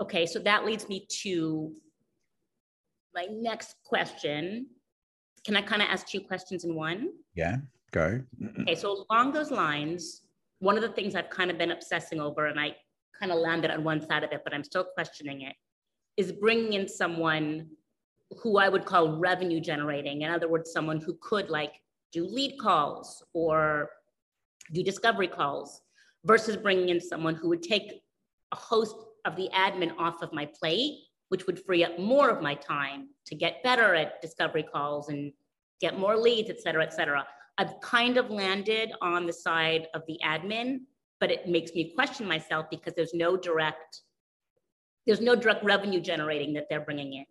Okay, so that leads me to my next question. Can I kind of ask two questions in one? Yeah, go. Okay, so along those lines, one of the things I've kind of been obsessing over, and I kind of landed on one side of it, but I'm still questioning it, is bringing in someone who I would call revenue generating. In other words, someone who could like do lead calls or do discovery calls versus bringing in someone who would take a host of the admin off of my plate, which would free up more of my time to get better at discovery calls and get more leads, et cetera, et cetera. I've kind of landed on the side of the admin, but it makes me question myself because there's no direct, there's no direct revenue generating that they're bringing in.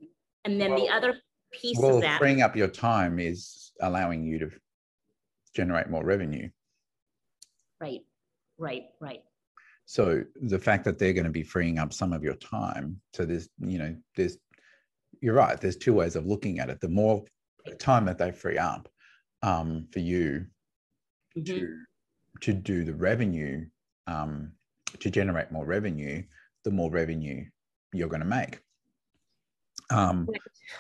And then well, the other piece well, of that. freeing up your time is allowing you to generate more revenue. Right, right, right. So the fact that they're going to be freeing up some of your time, so there's, you know, there's, you're right. There's two ways of looking at it. The more time that they free up um, for you mm-hmm. to to do the revenue, um, to generate more revenue, the more revenue you're going to make. Um,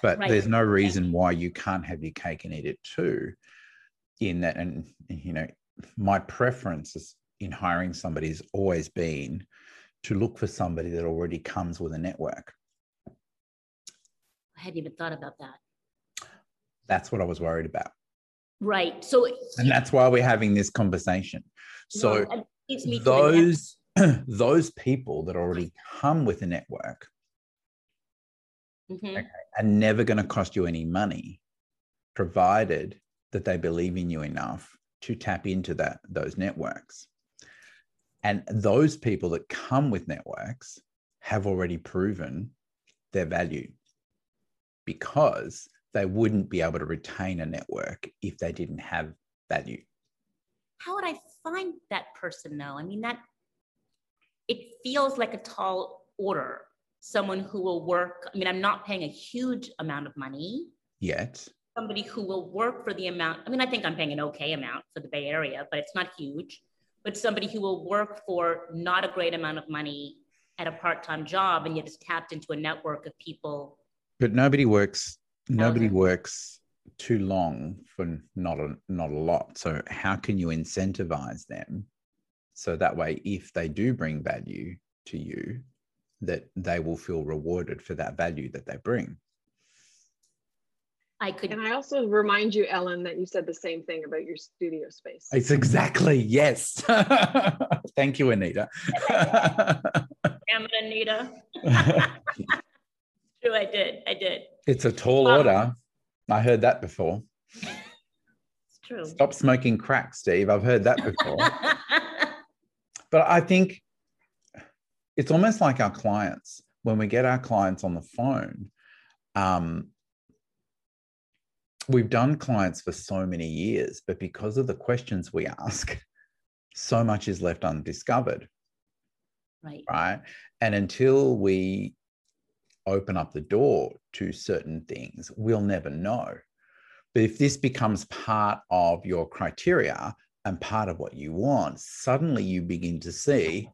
but right. there's no reason why you can't have your cake and eat it too. In that, and you know, my preference is in hiring somebody has always been to look for somebody that already comes with a network. I hadn't even thought about that. That's what I was worried about. Right. So, and that's why we're having this conversation. So, those those people that already come with a network mm-hmm. okay, are never going to cost you any money, provided that they believe in you enough to tap into that those networks. And those people that come with networks have already proven their value because they wouldn't be able to retain a network if they didn't have value. How would I find that person though? I mean, that it feels like a tall order. Someone who will work. I mean, I'm not paying a huge amount of money yet. Somebody who will work for the amount. I mean, I think I'm paying an okay amount for the Bay Area, but it's not huge but somebody who will work for not a great amount of money at a part-time job and yet is tapped into a network of people. But nobody works nobody works too long for not a not a lot. So how can you incentivize them so that way if they do bring value to you that they will feel rewarded for that value that they bring I could. And I also remind you, Ellen, that you said the same thing about your studio space. It's exactly yes. Thank you, Anita. Damn it, Anita. True, I did. I did. It's a tall um, order. I heard that before. It's true. Stop smoking crack, Steve. I've heard that before. but I think it's almost like our clients when we get our clients on the phone. Um, we've done clients for so many years, but because of the questions we ask, so much is left undiscovered. Right. Right. And until we open up the door to certain things, we'll never know. But if this becomes part of your criteria and part of what you want, suddenly you begin to see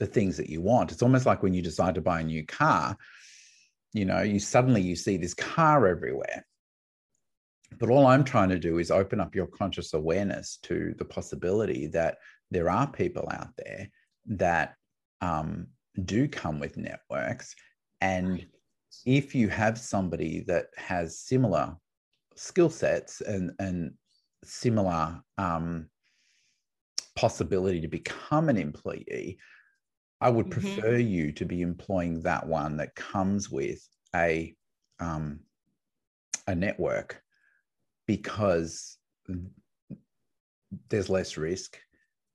the things that you want. It's almost like when you decide to buy a new car, you know, you suddenly you see this car everywhere but all I'm trying to do is open up your conscious awareness to the possibility that there are people out there that um, do come with networks. And if you have somebody that has similar skill sets and, and similar um, possibility to become an employee, I would mm-hmm. prefer you to be employing that one that comes with a um, a network because there's less risk.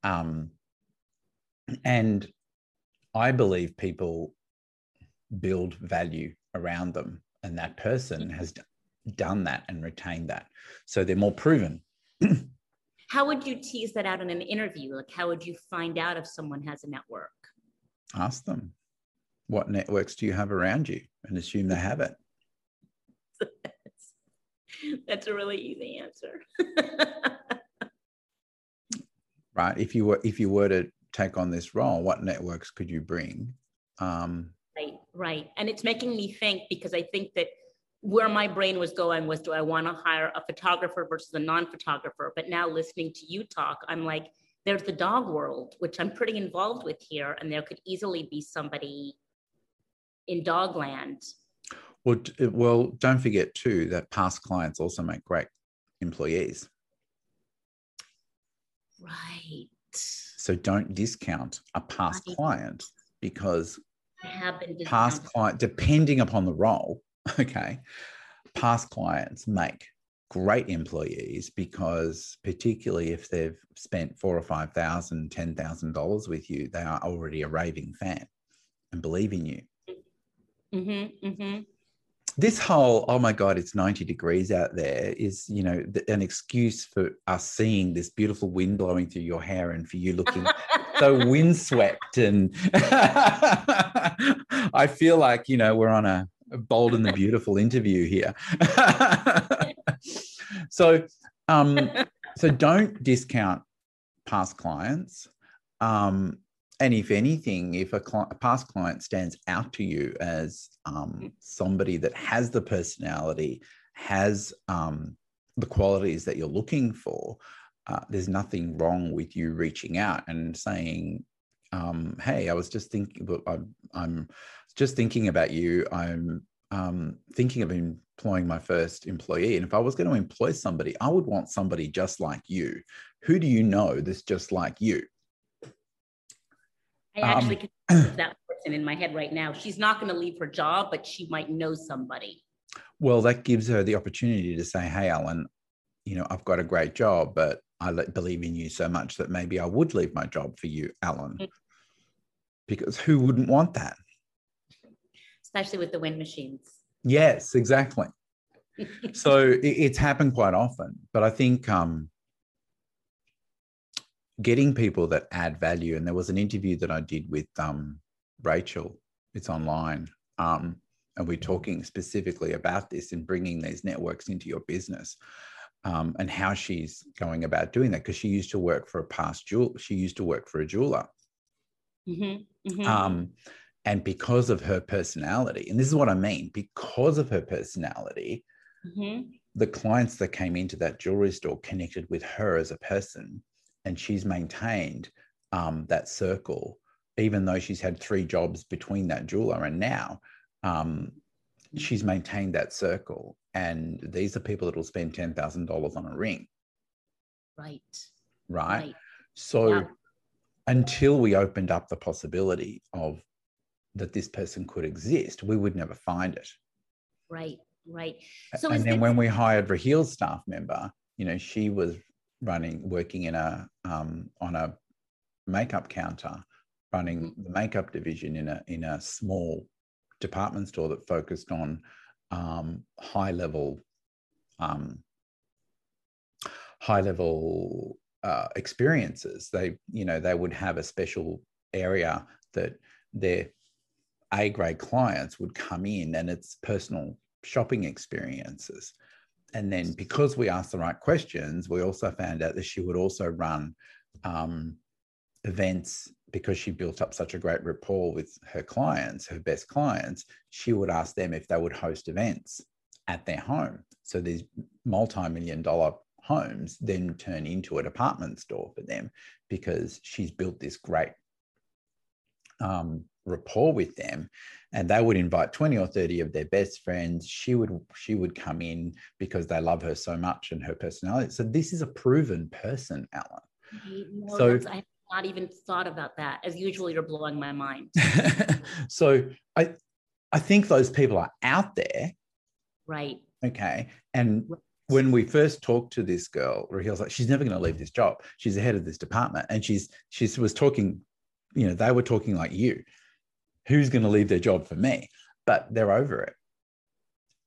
Um, and I believe people build value around them, and that person has done that and retained that. So they're more proven. how would you tease that out in an interview? Like, how would you find out if someone has a network? Ask them, what networks do you have around you? And assume they have it. That's a really easy answer. right. If you were if you were to take on this role, what networks could you bring? Um, Right. And it's making me think because I think that where my brain was going was do I want to hire a photographer versus a non photographer? But now listening to you talk, I'm like, there's the dog world, which I'm pretty involved with here. And there could easily be somebody in dogland. Well, well, don't forget too that past clients also make great employees. Right. So don't discount a past right. client because past client, depending upon the role, okay, past clients make great employees because particularly if they've spent four or five thousand, ten thousand dollars with you, they are already a raving fan and believe in you. Mm-hmm, mm-hmm. This whole oh my god, it's ninety degrees out there is you know an excuse for us seeing this beautiful wind blowing through your hair and for you looking so windswept and I feel like you know we're on a bold and the beautiful interview here. so um, so don't discount past clients. Um, and if anything, if a, cl- a, past client stands out to you as um, somebody that has the personality, has um, the qualities that you're looking for, uh, there's nothing wrong with you reaching out and saying, um, "Hey, I was just thinking, I'm, I'm just thinking about you. I'm um, thinking of employing my first employee. And if I was going to employ somebody, I would want somebody just like you. Who do you know that's just like you? I actually um, can that person in my head right now. She's not going to leave her job, but she might know somebody. Well, that gives her the opportunity to say, "Hey, Alan, you know, I've got a great job, but I believe in you so much that maybe I would leave my job for you, Alan." Mm-hmm. Because who wouldn't want that? especially with the wind machines. Yes, exactly. so it, it's happened quite often, but I think um, getting people that add value, and there was an interview that I did with um, Rachel, it's online. Um, and we're talking specifically about this and bringing these networks into your business um, and how she's going about doing that because she used to work for a past jewel she used to work for a jeweler mm-hmm, mm-hmm. Um, and because of her personality and this is what i mean because of her personality mm-hmm. the clients that came into that jewelry store connected with her as a person and she's maintained um, that circle even though she's had three jobs between that jeweler and now um, she's maintained that circle and these are people that will spend $10000 on a ring right right, right. so yeah. until we opened up the possibility of that this person could exist, we would never find it. Right, right. So and then when we hired Rahil's staff member, you know, she was running, working in a um, on a makeup counter, running mm-hmm. the makeup division in a in a small department store that focused on um, high level um, high level uh, experiences. They, you know, they would have a special area that their a grade clients would come in and it's personal shopping experiences. And then because we asked the right questions, we also found out that she would also run um, events because she built up such a great rapport with her clients, her best clients. She would ask them if they would host events at their home. So these multi million dollar homes then turn into a department store for them because she's built this great um, rapport with them and they would invite 20 or 30 of their best friends. She would she would come in because they love her so much and her personality. So this is a proven person alan. So i've not even thought about that. As usually you're blowing my mind. So i i think those people are out there. Right. Okay. And when we first talked to this girl, Rahil's like, she's never going to leave this job. She's the head of this department, and she's she was talking, you know, they were talking like you who's going to leave their job for me? But they're over it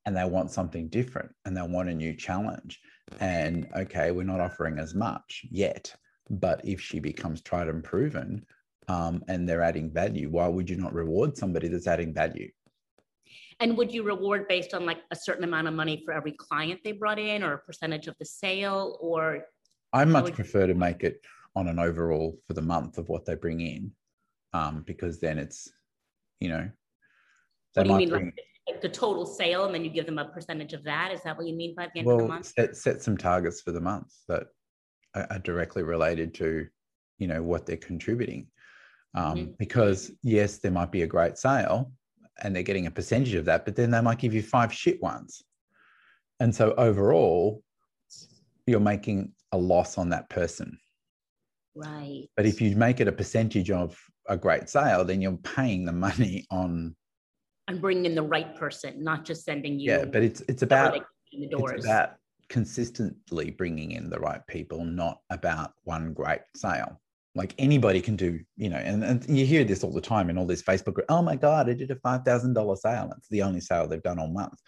and they want something different and they want a new challenge. And okay, we're not offering as much yet, but if she becomes tried and proven um, and they're adding value, why would you not reward somebody that's adding value? And would you reward based on like a certain amount of money for every client they brought in or a percentage of the sale or? I much prefer to make it on an overall for the month of what they bring in um, because then it's you know, What do you mean, bring- like, like the total sale, and then you give them a percentage of that? Is that what you mean by the end of the well, month? set, set some targets for the month that are, are directly related to, you know, what they're contributing. Um, Mhm. Because yes, there might be a great sale, and they're getting a percentage of that, but then they might give you five shit ones, and so overall, you're making a loss on that person. Right. But if you make it a percentage of a great sale, then you're paying the money on And bringing in the right person, not just sending you. yeah. But it's it's about they get in the doors. it's about consistently bringing in the right people, not about one great sale. Like anybody can do, you know, and, and you hear this all the time in all these Facebook. group, Oh my God, I did a five thousand dollar sale. It's the only sale they've done all month.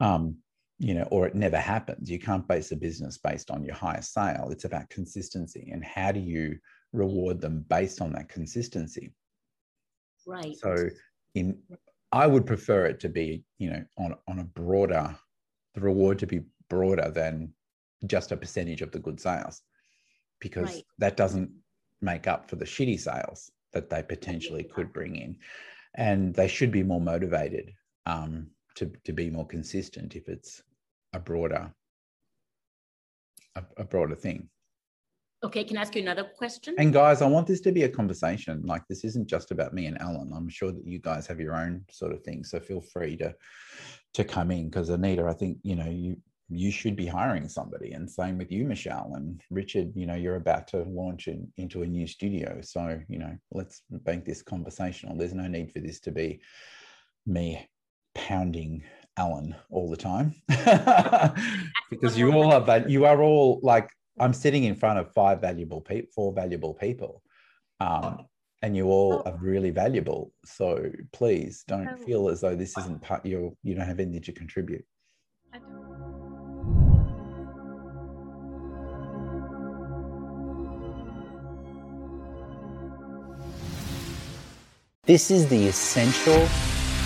Um, you know, or it never happens. You can't base a business based on your highest sale. It's about consistency and how do you reward them based on that consistency. right. So in I would prefer it to be, you know, on on a broader the reward to be broader than just a percentage of the good sales because Right. that doesn't make up for the shitty sales that they potentially could bring in and they should be more motivated um, to, to be more consistent if it's a broader a, a broader thing Okay, can I ask you another question? and guys, I want this to be a conversation. Like this isn't just about me and Alan. I'm sure that you guys have your own sort of thing. So feel free to to come in because Anita, I think you know you you should be hiring somebody, and same with you, Michelle and Richard. You know, you're about to launch in, into a new studio, so you know, let's make this conversational. There's no need for this to be me pounding Alan all the time because you all are val- you are all like I'm sitting in front of five valuable people, four valuable people, um, and you all are really valuable. So please don't Oh. feel as though this isn't part. You you don't have anything to contribute. This is the essential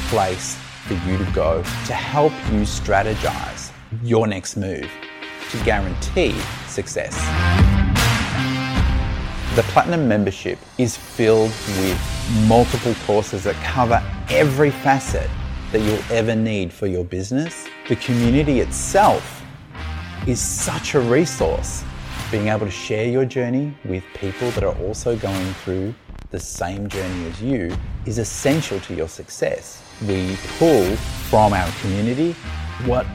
place for you to go to help you strategize your next move to guarantee success. The Platinum membership is filled with multiple courses that cover every facet that you'll ever need for your business. The community itself is such a resource. Being able to share your journey with people that are also going through the same journey as you is essential to your success. We pull from our community what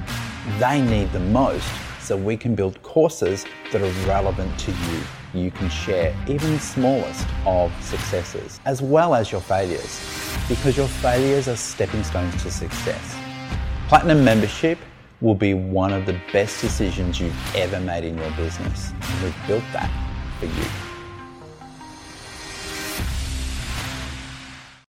they need the most so we can build courses that are relevant to you. You can share even the smallest of successes as well as your failures because your failures are stepping stones to success. Platinum membership will be one of the best decisions you've ever made in your business. And we've built that for you.